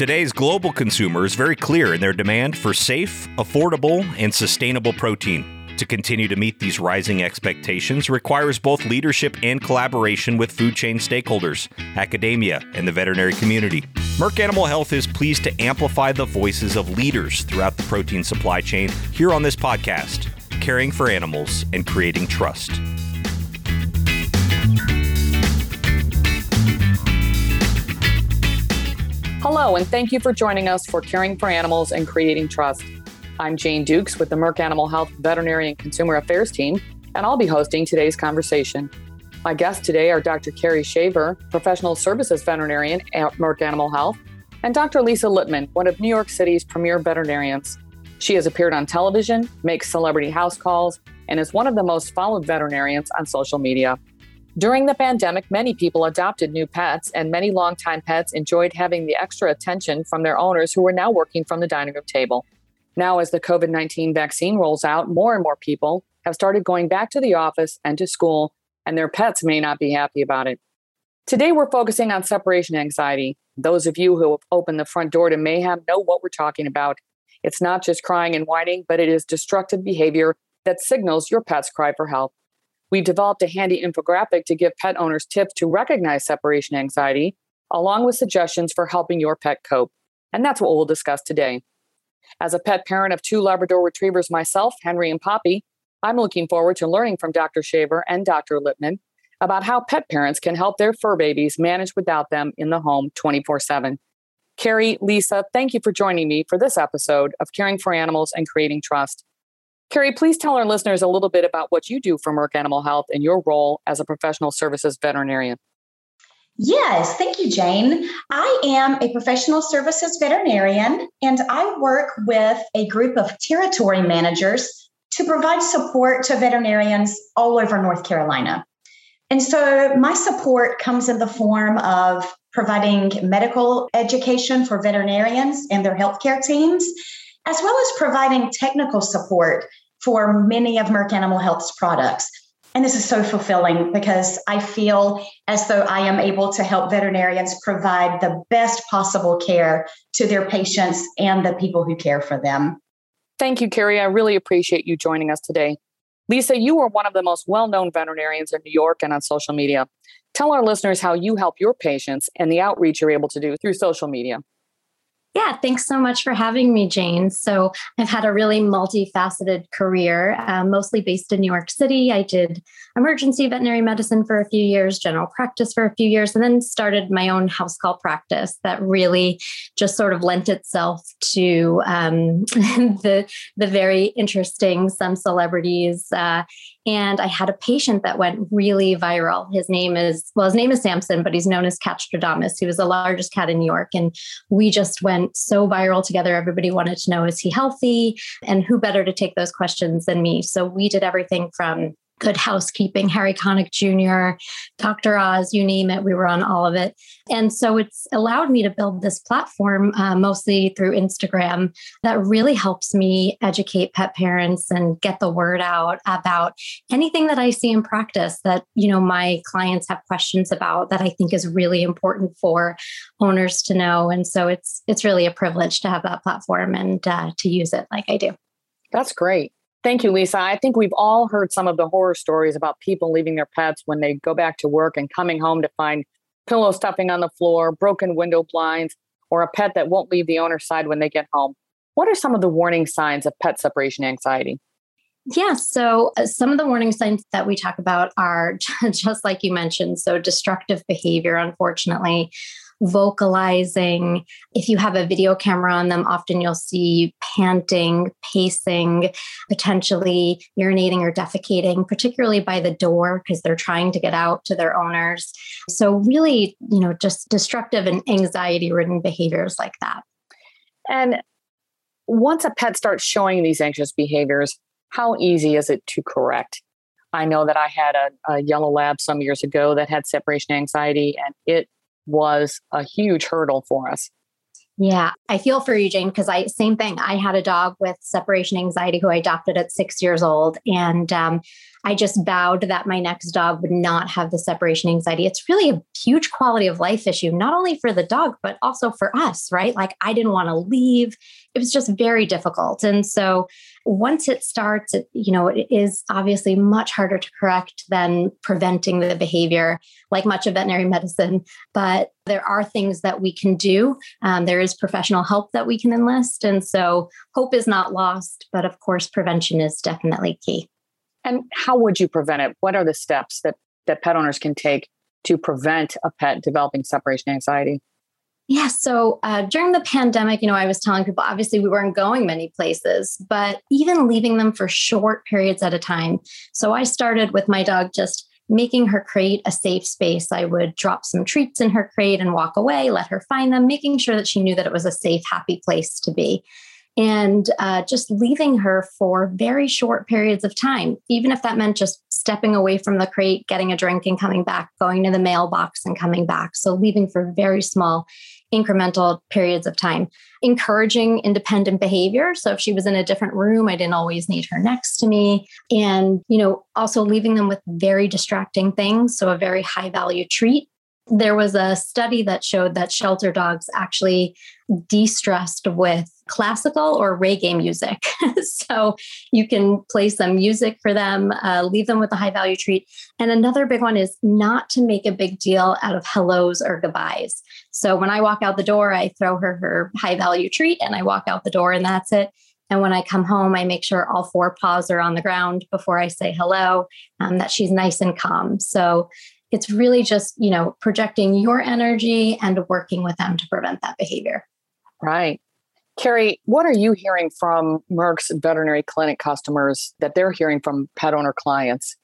Today's global consumer is very clear in their demand for safe, affordable, and sustainable protein. To continue to meet these rising expectations requires both leadership and collaboration with food chain stakeholders, academia, and the veterinary community. Merck Animal Health is pleased to amplify the voices of leaders throughout the protein supply chain here on this podcast, Caring for Animals and Creating Trust. Hello, and thank you for joining us for Caring for Animals and Creating Trust. I'm Jane Dukes with the Merck Animal Health Veterinary and Consumer Affairs team, and I'll be hosting today's conversation. My guests today are Dr. Carrie Shaver, Professional Services Veterinarian at Merck Animal Health, and Dr. Lisa Lippman, one of New York City's premier veterinarians. She has appeared on television, makes celebrity house calls, and is one of the most followed veterinarians on social media. During the pandemic, many people adopted new pets, and many longtime pets enjoyed having the extra attention from their owners who were now working from the dining room table. Now, as the COVID 19 vaccine rolls out, more and more people have started going back to the office and to school, and their pets may not be happy about it. Today, we're focusing on separation anxiety. Those of you who have opened the front door to mayhem know what we're talking about. It's not just crying and whining, but it is destructive behavior that signals your pet's cry for help. We've developed a handy infographic to give pet owners tips to recognize separation anxiety, along with suggestions for helping your pet cope. And that's what we'll discuss today. As a pet parent of two Labrador retrievers myself, Henry and Poppy, I'm looking forward to learning from Dr. Shaver and Dr. Lippman about how pet parents can help their fur babies manage without them in the home 24 7. Carrie, Lisa, thank you for joining me for this episode of Caring for Animals and Creating Trust. Carrie, please tell our listeners a little bit about what you do for Merck Animal Health and your role as a professional services veterinarian. Yes, thank you, Jane. I am a professional services veterinarian, and I work with a group of territory managers to provide support to veterinarians all over North Carolina. And so my support comes in the form of providing medical education for veterinarians and their healthcare teams, as well as providing technical support for many of Merck Animal Health's products. And this is so fulfilling because I feel as though I am able to help veterinarians provide the best possible care to their patients and the people who care for them. Thank you, Carrie. I really appreciate you joining us today. Lisa, you are one of the most well known veterinarians in New York and on social media. Tell our listeners how you help your patients and the outreach you're able to do through social media. Yeah, thanks so much for having me, Jane. So, I've had a really multifaceted career, uh, mostly based in New York City. I did emergency veterinary medicine for a few years, general practice for a few years, and then started my own house call practice that really just sort of lent itself to um, the the very interesting some celebrities uh, and I had a patient that went really viral. His name is, well, his name is Samson, but he's known as Catstradamus. He was the largest cat in New York. And we just went so viral together. Everybody wanted to know, is he healthy? And who better to take those questions than me? So we did everything from Good Housekeeping, Harry Connick Jr., Dr. Oz, you name it, we were on all of it. And so it's allowed me to build this platform, uh, mostly through Instagram, that really helps me educate pet parents and get the word out about anything that I see in practice that, you know, my clients have questions about that I think is really important for owners to know. And so it's it's really a privilege to have that platform and uh, to use it like I do. That's great. Thank you, Lisa. I think we've all heard some of the horror stories about people leaving their pets when they go back to work and coming home to find pillow stuffing on the floor, broken window blinds, or a pet that won't leave the owner's side when they get home. What are some of the warning signs of pet separation anxiety? Yeah, so uh, some of the warning signs that we talk about are just like you mentioned. So, destructive behavior, unfortunately, vocalizing. If you have a video camera on them, often you'll see panting, pacing, potentially urinating or defecating, particularly by the door because they're trying to get out to their owners. So, really, you know, just destructive and anxiety ridden behaviors like that. And once a pet starts showing these anxious behaviors, how easy is it to correct? I know that I had a, a, yellow lab some years ago that had separation anxiety, and it was a huge hurdle for us. Yeah, I feel for you, Jane, because I same thing. I had a dog with separation anxiety who I adopted at six years old, and um, I just vowed that my next dog would not have the separation anxiety. It's really a huge quality of life issue, not only for the dog, but also for us, right? Like I didn't want to leave. It was just very difficult. And so once it starts, it, you know, it is obviously much harder to correct than preventing the behavior, like much of veterinary medicine. But there are things that we can do. Um, there is professional help that we can enlist. And so hope is not lost, but of course, prevention is definitely key. And how would you prevent it? What are the steps that, that pet owners can take to prevent a pet developing separation anxiety? Yeah. So uh, during the pandemic, you know, I was telling people obviously we weren't going many places, but even leaving them for short periods at a time. So I started with my dog just making her crate a safe space. I would drop some treats in her crate and walk away, let her find them, making sure that she knew that it was a safe, happy place to be and uh, just leaving her for very short periods of time, even if that meant just stepping away from the crate, getting a drink and coming back, going to the mailbox and coming back. So leaving for very small incremental periods of time. Encouraging independent behavior. So if she was in a different room i didn't always need her next to me. And you know also leaving them with very distracting things. So a very high value treat there was a study that showed that shelter dogs actually de-stressed with classical or reggae music. So you can play some music for them uh, leave them with a high value treat. And another big one is not to make a big deal out of hellos or goodbyes. So when i walk out the door i throw her her high value treat and i walk out the door and that's it. And when I come home, I make sure all four paws are on the ground before I say hello, um, that she's nice and calm. So it's really just, you know, projecting your energy and working with them to prevent that behavior. Right. Carrie, what are you hearing from Merck's veterinary clinic customers that they're hearing from pet owner clients?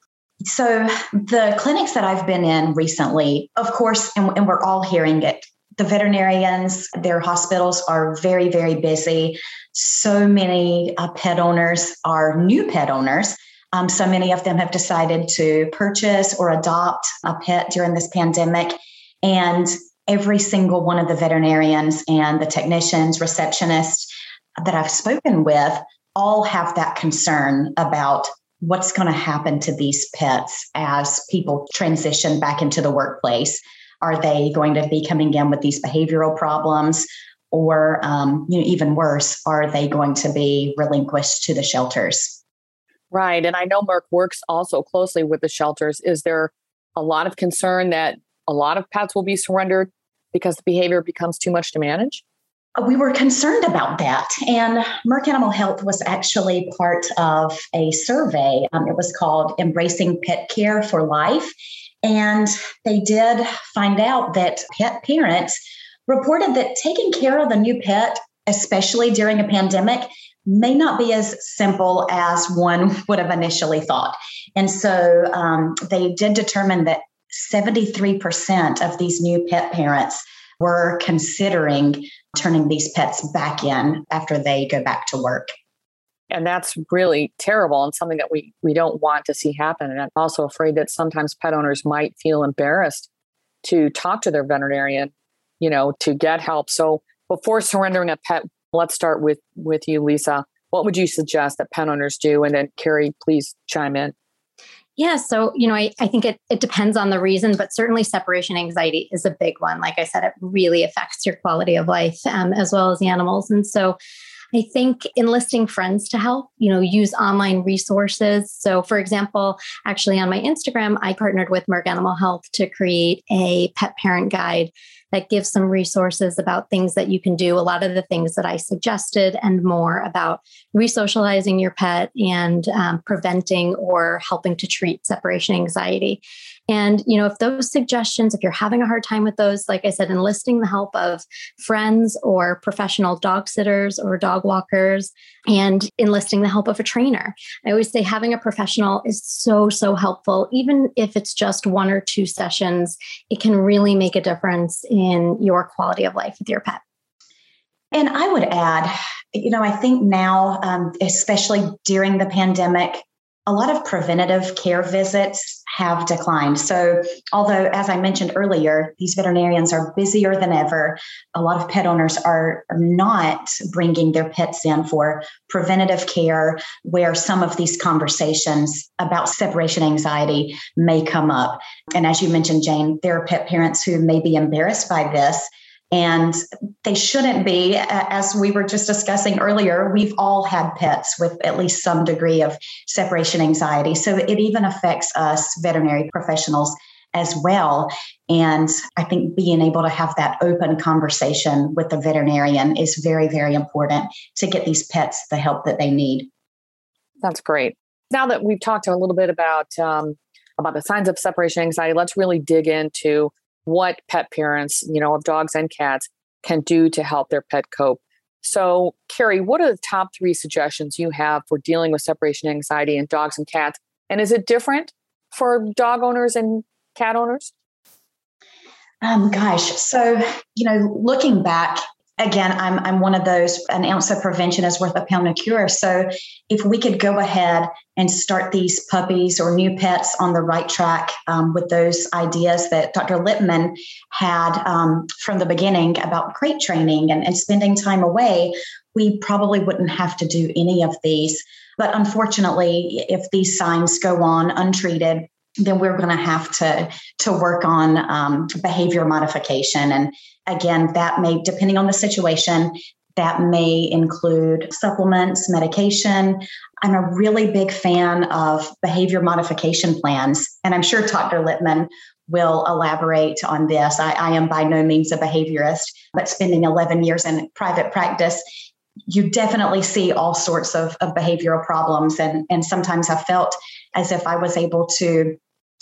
So, the clinics that I've been in recently, of course, and, and we're all hearing it, the veterinarians, their hospitals are very, very busy. So many uh, pet owners are new pet owners um, so many of them have decided to purchase or adopt a pet during this pandemic. And every single one of the veterinarians and the technicians, receptionists that I've spoken with all have that concern about what's going to happen to these pets as people transition back into the workplace. Are they going to be coming in with these behavioral problems? Or, um, you know, even worse, are they going to be relinquished to the shelters? Right. And I know Merck works also closely with the shelters. Is there a lot of concern that a lot of pets will be surrendered because the behavior becomes too much to manage? Uh, we were concerned about that. And Merck Animal Health was actually part of a survey. Um, it was called Embracing Pet Care for Life. And they did find out that pet parents reported that taking care of a new pet, especially during a pandemic, may not be as simple as one would have initially thought. And so um, they did determine that 73% of these new pet parents were considering turning these pets back in after they go back to work. And that's really terrible and something that we, we don't want to see happen. And I'm also afraid that sometimes pet owners might feel embarrassed to talk to their veterinarian, you know, to get help. So before surrendering a pet, let's start with with you, Lisa. What would you suggest that pet owners do? And then Carrie, please chime in. Yeah, so you know, I, I think it, it depends on the reason, but certainly separation anxiety is a big one. Like I said, it really affects your quality of life um, as well as the animals. And so I think enlisting friends to help, you know, use online resources. So, for example, actually on my Instagram, I partnered with Merck Animal Health to create a pet parent guide that gives some resources about things that you can do, a lot of the things that I suggested, and more about resocializing your pet and um, preventing or helping to treat separation anxiety. And, you know, if those suggestions, if you're having a hard time with those, like I said, enlisting the help of friends or professional dog sitters or dog walkers and enlisting the help of a trainer. I always say having a professional is so, so helpful. Even if it's just one or two sessions, it can really make a difference in your quality of life with your pet. And I would add, you know, I think now, um, especially during the pandemic, a lot of preventative care visits have declined. So, although, as I mentioned earlier, these veterinarians are busier than ever, a lot of pet owners are, not bringing their pets in for preventative care where some of these conversations about separation anxiety may come up. And as you mentioned, Jane, there are pet parents who may be embarrassed by this and they shouldn't be. As we were just discussing earlier, we've all had pets with at least some degree of separation anxiety. So it even affects us veterinary professionals as well. And I think being able to have that open conversation with the veterinarian is very, very important to get these pets the help that they need. That's great. Now that we've talked a little bit about um, about the signs of separation anxiety, let's really dig into what pet parents, you know, of dogs and cats can do to help their pet cope. So, Carrie, what are the top three suggestions you have for dealing with separation anxiety in dogs and cats? And is it different for dog owners and cat owners? Um, gosh, so you know, looking back again, I'm I'm one of those. An ounce of prevention is worth a pound of cure. So if we could go ahead and start these puppies or new pets on the right track um, with those ideas that Dr. Lippman had um, from the beginning about crate training and, and spending time away, we probably wouldn't have to do any of these. But unfortunately, if these signs go on untreated, then we're going to have to to work on um, behavior modification. And again that may depending on the situation that may include supplements medication. I'm a really big fan of behavior modification plans and i'm sure dr lippman will elaborate on this. I, I am by no means a behaviorist but spending 11 years in private practice you definitely see all sorts of, of behavioral problems and, and sometimes i felt as if i was able to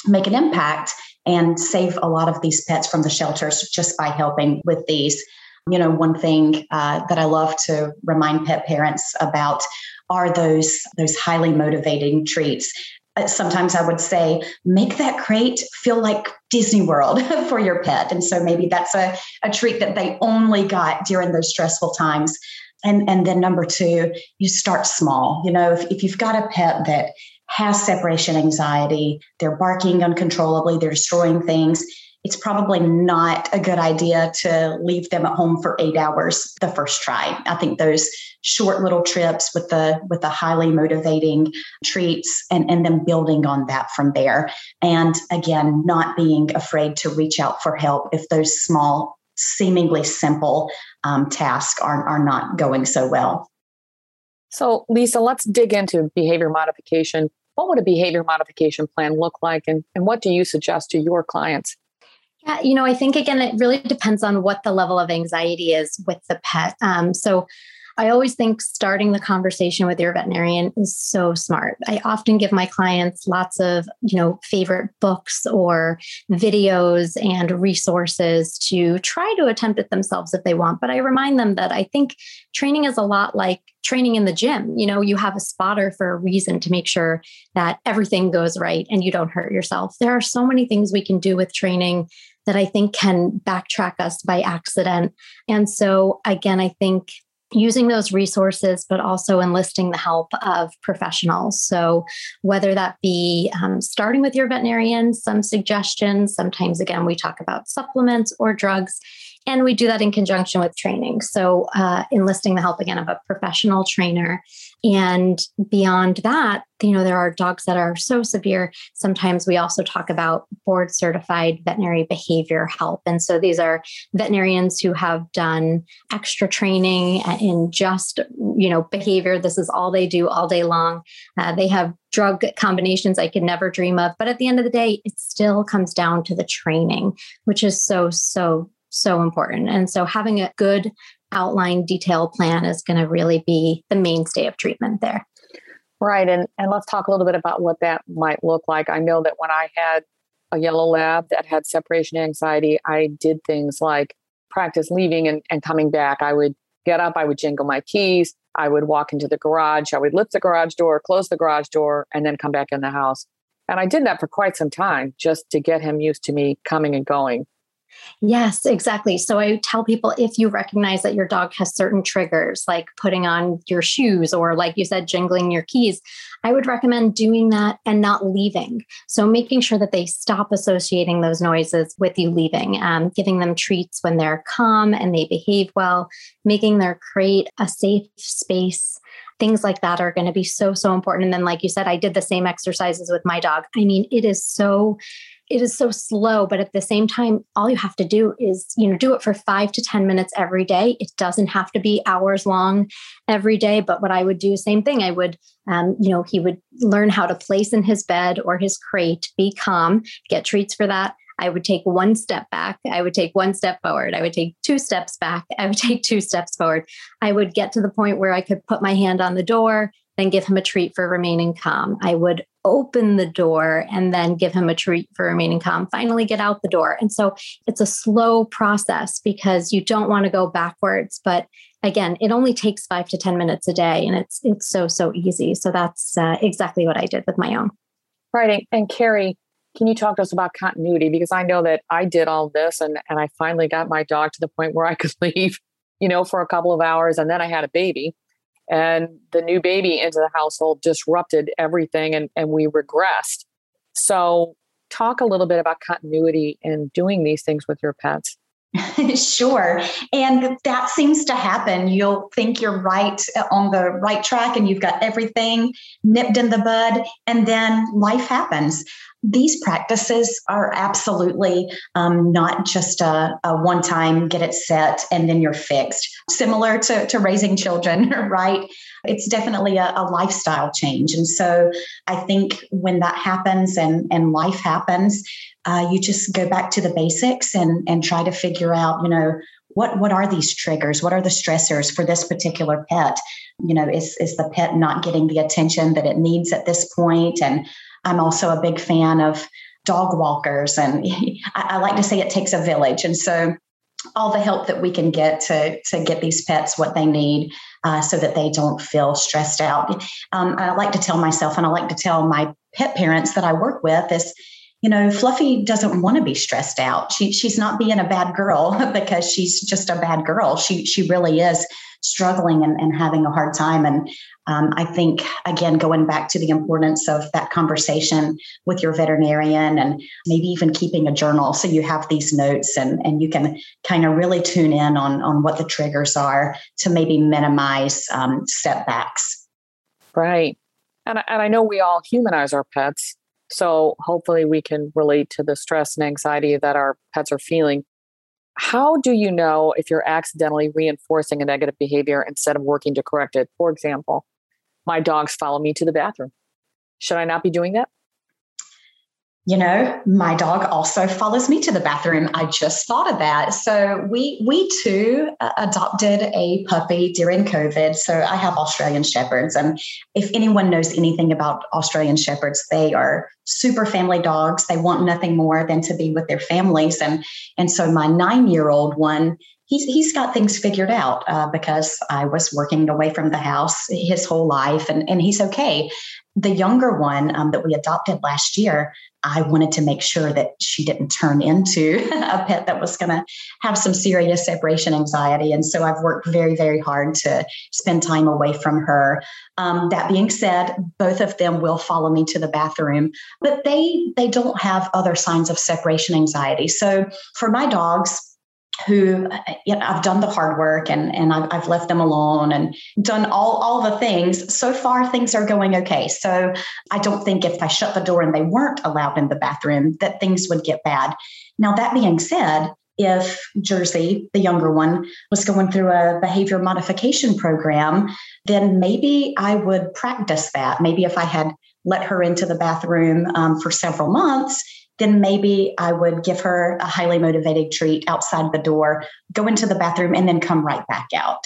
make an impact and save a lot of these pets from the shelters just by helping with these. You know, one thing uh, that I love to remind pet parents about are those those highly motivating treats. Uh, sometimes I would say, make that crate feel like Disney World for your pet. And so maybe that's a, a treat that they only got during those stressful times. And, and then number two, you start small. You know, if, if you've got a pet that has separation anxiety, they're barking uncontrollably, they're destroying things, it's probably not a good idea to leave them at home for eight hours the first try. I think those short little trips with the with the highly motivating treats and, and then building on that from there. And again, not being afraid to reach out for help if those small, seemingly simple um, tasks are, are not going so well. So, Lisa, let's dig into behavior modification. What would a behavior modification plan look like, and, and what do you suggest to your clients? Yeah, you know, I think again, it really depends on what the level of anxiety is with the pet. Um, so, I always think starting the conversation with your veterinarian is so smart. I often give my clients lots of, you know, favorite books or videos and resources to try to attempt it themselves if they want. But I remind them that I think training is a lot like training in the gym. You know, you have a spotter for a reason to make sure that everything goes right and you don't hurt yourself. There are so many things we can do with training that I think can backtrack us by accident. And so, again, I think using those resources, but also enlisting the help of professionals. So, whether that be um, starting with your veterinarian, some suggestions, sometimes again, we talk about supplements or drugs. And we do that in conjunction with training. So, uh, enlisting the help again of a professional trainer. And beyond that, you know, there are dogs that are so severe. Sometimes we also talk about board certified veterinary behavior help. And so these are veterinarians who have done extra training in just, you know, behavior. This is all they do all day long. Uh, they have drug combinations I could never dream of. But at the end of the day, it still comes down to the training, which is so, so so important. And so having a good outline detailed plan is going to really be the mainstay of treatment there. Right. And, and let's talk a little bit about what that might look like. I know that when I had a yellow lab that had separation anxiety, I did things like practice leaving and, and coming back. I would get up, I would jingle my keys, I would walk into the garage, I would lift the garage door, close the garage door, and then come back in the house. And I did that for quite some time just to get him used to me coming and going. Yes, exactly. So I tell people if you recognize that your dog has certain triggers, like putting on your shoes or, like you said, jingling your keys, I would recommend doing that and not leaving. So making sure that they stop associating those noises with you leaving, um, giving them treats when they're calm and they behave well, making their crate a safe space things like that are going to be so so important and then like you said i did the same exercises with my dog i mean it is so it is so slow but at the same time all you have to do is you know do it for 5 to 10 minutes every day it doesn't have to be hours long every day but what i would do same thing i would um, you know he would learn how to place in his bed or his crate be calm get treats for that I would take one step back. I would take one step forward. I would take two steps back. I would take two steps forward. I would get to the point where I could put my hand on the door, then give him a treat for remaining calm. I would open the door and then give him a treat for remaining calm, finally get out the door. And so it's a slow process because you don't want to go backwards. But again, it only takes five to 10 minutes a day and it's it's so, so easy. So that's uh, exactly what I did with my own. Right. And Carrie, can you talk to us about continuity? Because I know that I did all this and, and I finally got my dog to the point where I could leave, you know, for a couple of hours and then I had a baby and the new baby into the household disrupted everything and, and we regressed. So, talk a little bit about continuity and doing these things with your pets. sure. And that seems to happen. You'll think you're right uh, on the right track and you've got everything nipped in the bud, and then life happens these practices are absolutely um, not just a, a one time get it set and then you're fixed. Similar to, to raising children, right? It's definitely a, a, lifestyle change. And so I think when that happens and, and life happens, uh, you just go back to the basics and, and try to figure out, you know, what, what are these triggers? What are the stressors for this particular pet? You know, is, is the pet not getting the attention that it needs at this point? And I'm also a big fan of dog walkers, and I, I like to say it takes a village. And so, all the help that we can get to to get these pets what they need, uh, so that they don't feel stressed out. Um, I like to tell myself, and I like to tell my pet parents that I work with is you know, Fluffy doesn't want to be stressed out. She she's not being a bad girl because she's just a bad girl. She she really is struggling and, and having a hard time. And um, I think, again, going back to the importance of that conversation with your veterinarian and maybe even keeping a journal so you have these notes and, and you can kind of really tune in on, on what the triggers are to maybe minimize um, setbacks. Right. And, and I know we all humanize our pets. So hopefully we can relate to the stress and anxiety that our pets are feeling. How do you know if you're accidentally reinforcing a negative behavior instead of working to correct it? For example, my dogs follow me to the bathroom. Should I not be doing that? you know my dog also follows me to the bathroom. I just thought of that. So we we too uh, adopted a puppy during covid. So i have australian shepherds and if anyone knows anything about australian shepherds they are super family dogs. They want nothing more than to be with their families. And and so my nine year old one he's he's got things figured out uh, because I was working away from the house his whole life, and and he's okay. The younger one um, that we adopted last year, I wanted to make sure that she didn't turn into a pet that was going to have some serious separation anxiety. And so I've worked very, very hard to spend time away from her. Um, that being said, both of them will follow me to the bathroom, but they they don't have other signs of separation anxiety. So for my dogs, who you know, I've done the hard work and and I've, I've, left them alone and done all all the things. So far, things are going okay. So I don't think if I shut the door and they weren't allowed in the bathroom, that things would get bad. Now that being said, if Jersey, the younger one, was going through a behavior modification program, then maybe I would practice that. Maybe if I had let her into the bathroom um, for several months then maybe I would give her a highly motivated treat outside the door, go into the bathroom, and then come right back out.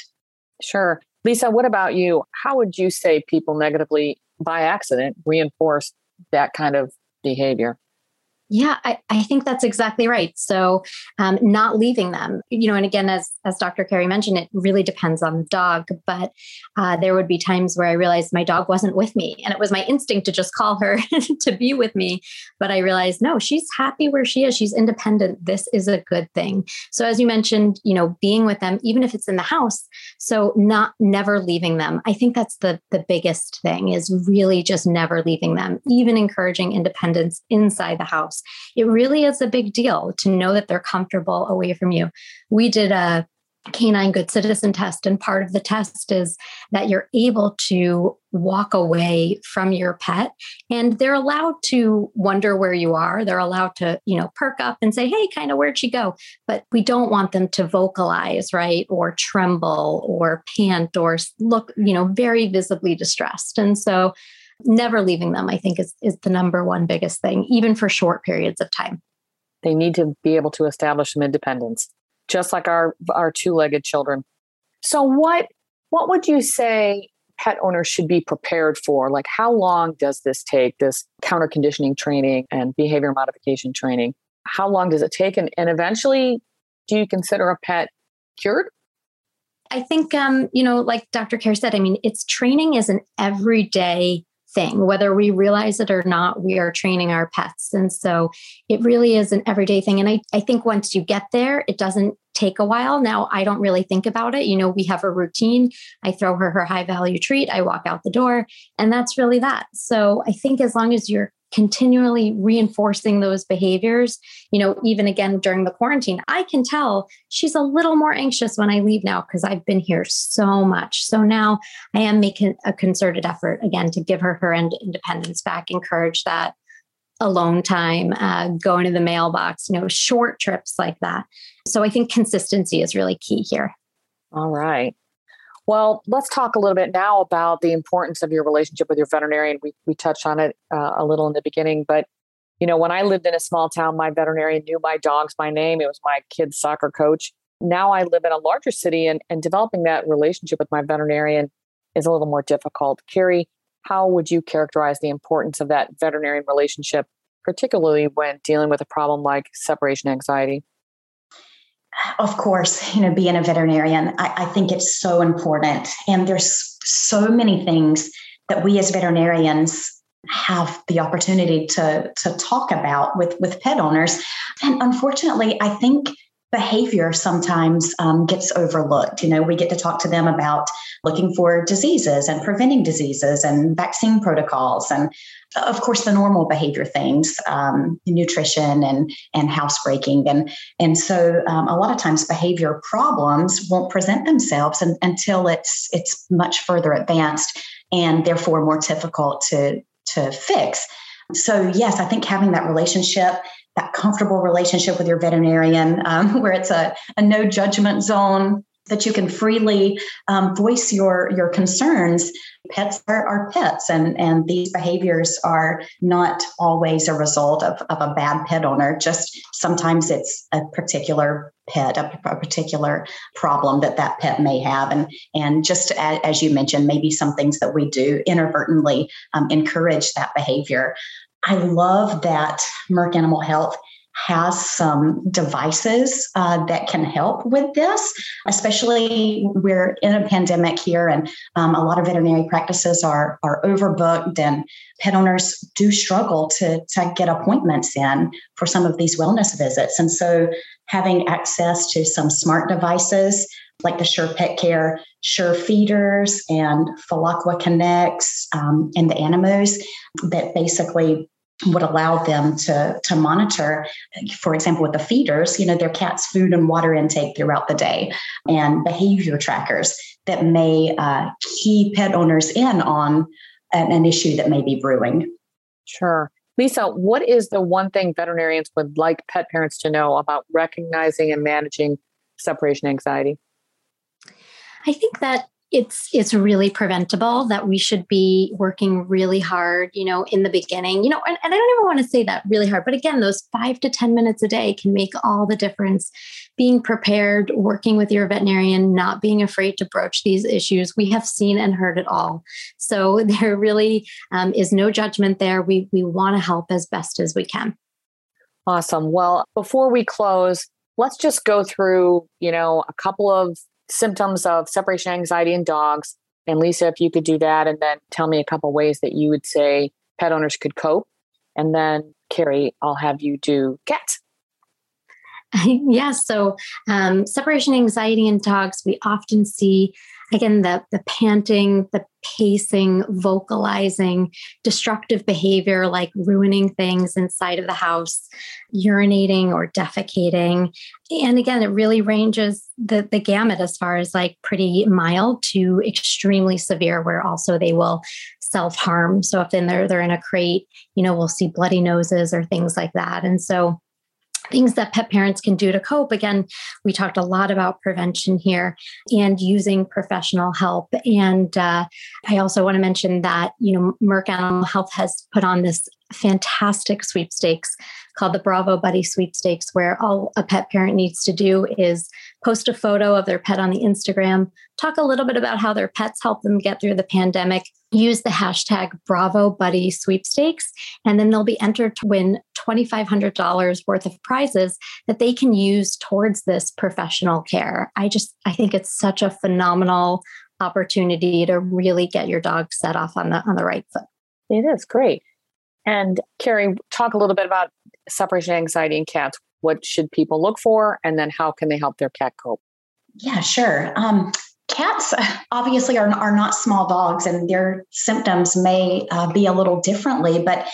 Sure. Lisa, what about you? How would you say people negatively by accident reinforce that kind of behavior? Yeah, I, I think that's exactly right. So, um, not leaving them, you know, and again, as as Dr. Carrie mentioned, it really depends on the dog. But uh, there would be times where I realized my dog wasn't with me, and it was my instinct to just call her to be with me. But I realized, no, she's happy where she is. She's independent. This is a good thing. So, as you mentioned, you know, being with them, even if it's in the house, so not never leaving them. I think that's the the biggest thing is really just never leaving them, even encouraging independence inside the house it really is a big deal to know that they're comfortable away from you. We did a canine good citizen test and part of the test is that you're able to walk away from your pet and they're allowed to wonder where you are. They're allowed to you know perk up and say hey kind of where'd she go? But we don't want them to vocalize right or tremble or pant or look you know very visibly distressed. And so never leaving them, I think, is, is the number one biggest thing, even for short periods of time. They need to be able to establish some independence, just like our, our two legged children. So, what, what would you say pet owners should be prepared for? Like, how long does this take, this counter conditioning training and behavior modification training? How long does it take? And, and eventually, do you consider a pet cured? I think, um, you know, like Dr. Kerr said, I mean, it's training is an everyday thing. Whether we realize it or not, we are training our pets. And so it really is an everyday thing. And I, I think once you get there, it doesn't take a while. Now, I don't really think about it. You know, we have a routine. I throw her her high value treat, I walk out the door, and that's really that. So I think as long as you're continually reinforcing those behaviors you know even again during the quarantine. I can tell she's a little more anxious when i leave now because i've been here so much. So now i am making a concerted effort again to give her her independence back encourage that alone time uh, going to the mailbox you know short trips like that. So i think consistency is really key here. All right well, let's talk a little bit now about the importance of your relationship with your veterinarian. We, we touched on it uh, a little in the beginning, but you know, when I lived in a small town, my veterinarian knew my dogs by name. It was my kid's soccer coach. Now I live in a larger city, and, and developing that relationship with my veterinarian is a little more difficult. Carrie, how would you characterize the importance of that veterinarian relationship, particularly when dealing with a problem like separation anxiety? Of course, you know, being a veterinarian, I, I, think it's so important. And there's so many things that we as veterinarians have the opportunity to, to talk about with, with pet owners. And unfortunately, I think behavior sometimes um, gets overlooked. You know, we get to talk to them about looking for diseases and preventing diseases and vaccine protocols and of course the normal behavior things um, nutrition and and housebreaking. And and so um, a lot of times behavior problems won't present themselves and, until it's it's much further advanced and therefore more difficult to to fix. So yes i think having that relationship that comfortable relationship with your veterinarian um, where it's a, a no judgment zone that you can freely um, voice your your concerns. Pets are, are, pets and and these behaviors are not always a result of, of a bad pet owner. Just sometimes it's a particular pet a, a particular problem that that pet may have. And and just as, as you mentioned maybe some things that we do inadvertently um, encourage that behavior. I love that merck animal health has some devices uh, that can help with this, especially we're in a pandemic here and um, a lot of veterinary practices are, are overbooked and pet owners do struggle to, to get appointments in for some of these wellness visits. And so having access to some smart devices like the Sure Pet Care, Sure Feeders, and Felaqua Connects, um, and the Animos that basically would allow them to, to monitor, for example, with the feeders, you know, their cat's food and water intake throughout the day and behavior trackers that may uh, key pet owners in on an, an issue that may be brewing. Sure. Lisa, what is the one thing veterinarians would like pet parents to know about recognizing and managing separation anxiety? I think that it's it's really preventable that we should be working really hard you know in the beginning you know and, and i don't even want to say that really hard but again those five to ten minutes a day can make all the difference. Being prepared working with your veterinarian not being afraid to broach these issues we have seen and heard it all. So there really um, is no judgment there. We we want to help as best as we can. Awesome. Well, before we close, let's just go through, you know, a couple of symptoms of separation anxiety in dogs. And Lisa, if you could do that and then tell me a couple ways that you would say pet owners could cope. And then Carrie, I'll have you do cats. yes. So, um, separation anxiety in dogs, we often see again the the panting the pacing vocalizing destructive behavior like ruining things inside of the house urinating or defecating. And again it really ranges the the gamut as far as like pretty mild to extremely severe where also they will self-harm. So if they're they're in a crate you know we'll see bloody noses or things like that. And so things that pet parents can do to cope. Again, we talked a lot about prevention here and using professional help. And uh, I also want to mention that, you know, Merck Animal Health has put on this fantastic sweepstakes called the Bravo Buddy Sweepstakes, where all a pet parent needs to do is post a photo of their pet on the Instagram, talk a little bit about how their pets helped them get through the pandemic, use the hashtag Bravo Buddy Sweepstakes, and then they'll be entered to win $2,500 worth of prizes that they can use towards this professional care. I just, I think it's such a phenomenal opportunity to really get your dog set off on the on the right foot. It is great. And Carrie, talk a little bit about separation anxiety in cats. What should people look for? And then how can they help their cat cope? Yeah, sure. Um, cats obviously are, are not small dogs and their symptoms may uh, be a little differently, but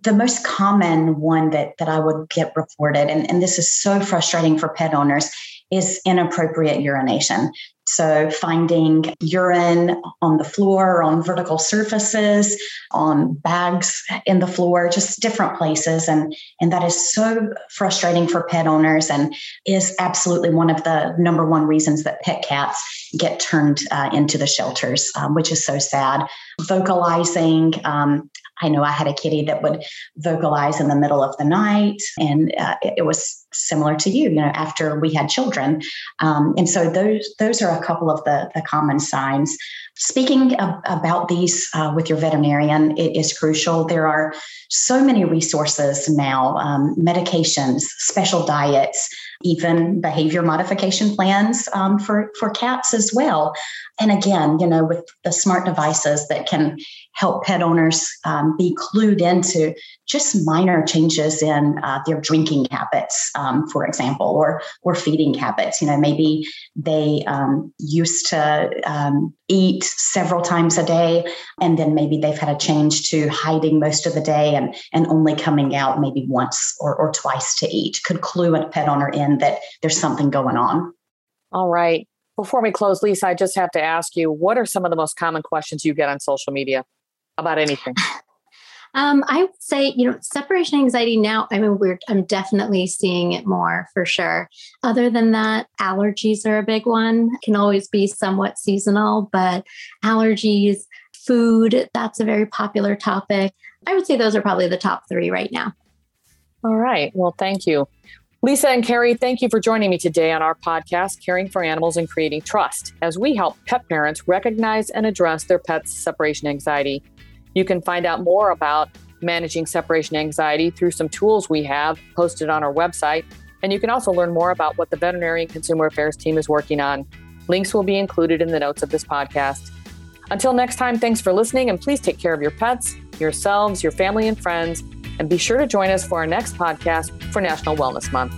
the most common one that, that I would get reported, and, and this is so frustrating for pet owners, is inappropriate urination. So, finding urine on the floor, on vertical surfaces, on bags in the floor, just different places. And, and that is so frustrating for pet owners and is absolutely one of the number one reasons that pet cats get turned uh, into the shelters, um, which is so sad. Vocalizing, um, I know I had a kitty that would vocalize in the middle of the night, and uh, it, it, was similar to you. You know, after we had children, um, and so those those are a couple of the the common signs. Speaking about these uh, with your veterinarian, it is crucial. There are so many resources now, um, medications, special diets, even behavior modification plans um, for for cats as well. And again, you know, with the smart devices that can help pet owners um, be clued into just minor changes in uh, their drinking habits, um, for example, or or feeding habits. You know, maybe they um, used to um, several times a day, and then maybe they've had a change to hiding most of the day and and only coming out maybe once or, or twice to eat. Could clue a pet owner in that there's something going on. All right. Before we close, Lisa, I just have to ask you what are some of the most common questions you get on social media about anything? Um, I would say, you know, separation anxiety now, I mean, we're, I'm definitely seeing it more for sure. Other than that, allergies are a big one, can always be somewhat seasonal, but allergies, food, that's a very popular topic. I would say those are probably the top three right now. All right. Well, thank you. Lisa and Carrie, thank you for joining me today on our podcast, Caring for Animals and Creating Trust, as we help pet parents recognize and address their pets' separation anxiety. You can find out more about managing separation anxiety through some tools we have posted on our website. And you can also learn more about what the Veterinary and Consumer Affairs team is working on. Links will be included in the notes of this podcast. Until next time, thanks for listening, and please take care of your pets, yourselves, your family, and friends and be sure to join us for our next podcast for National Wellness Month.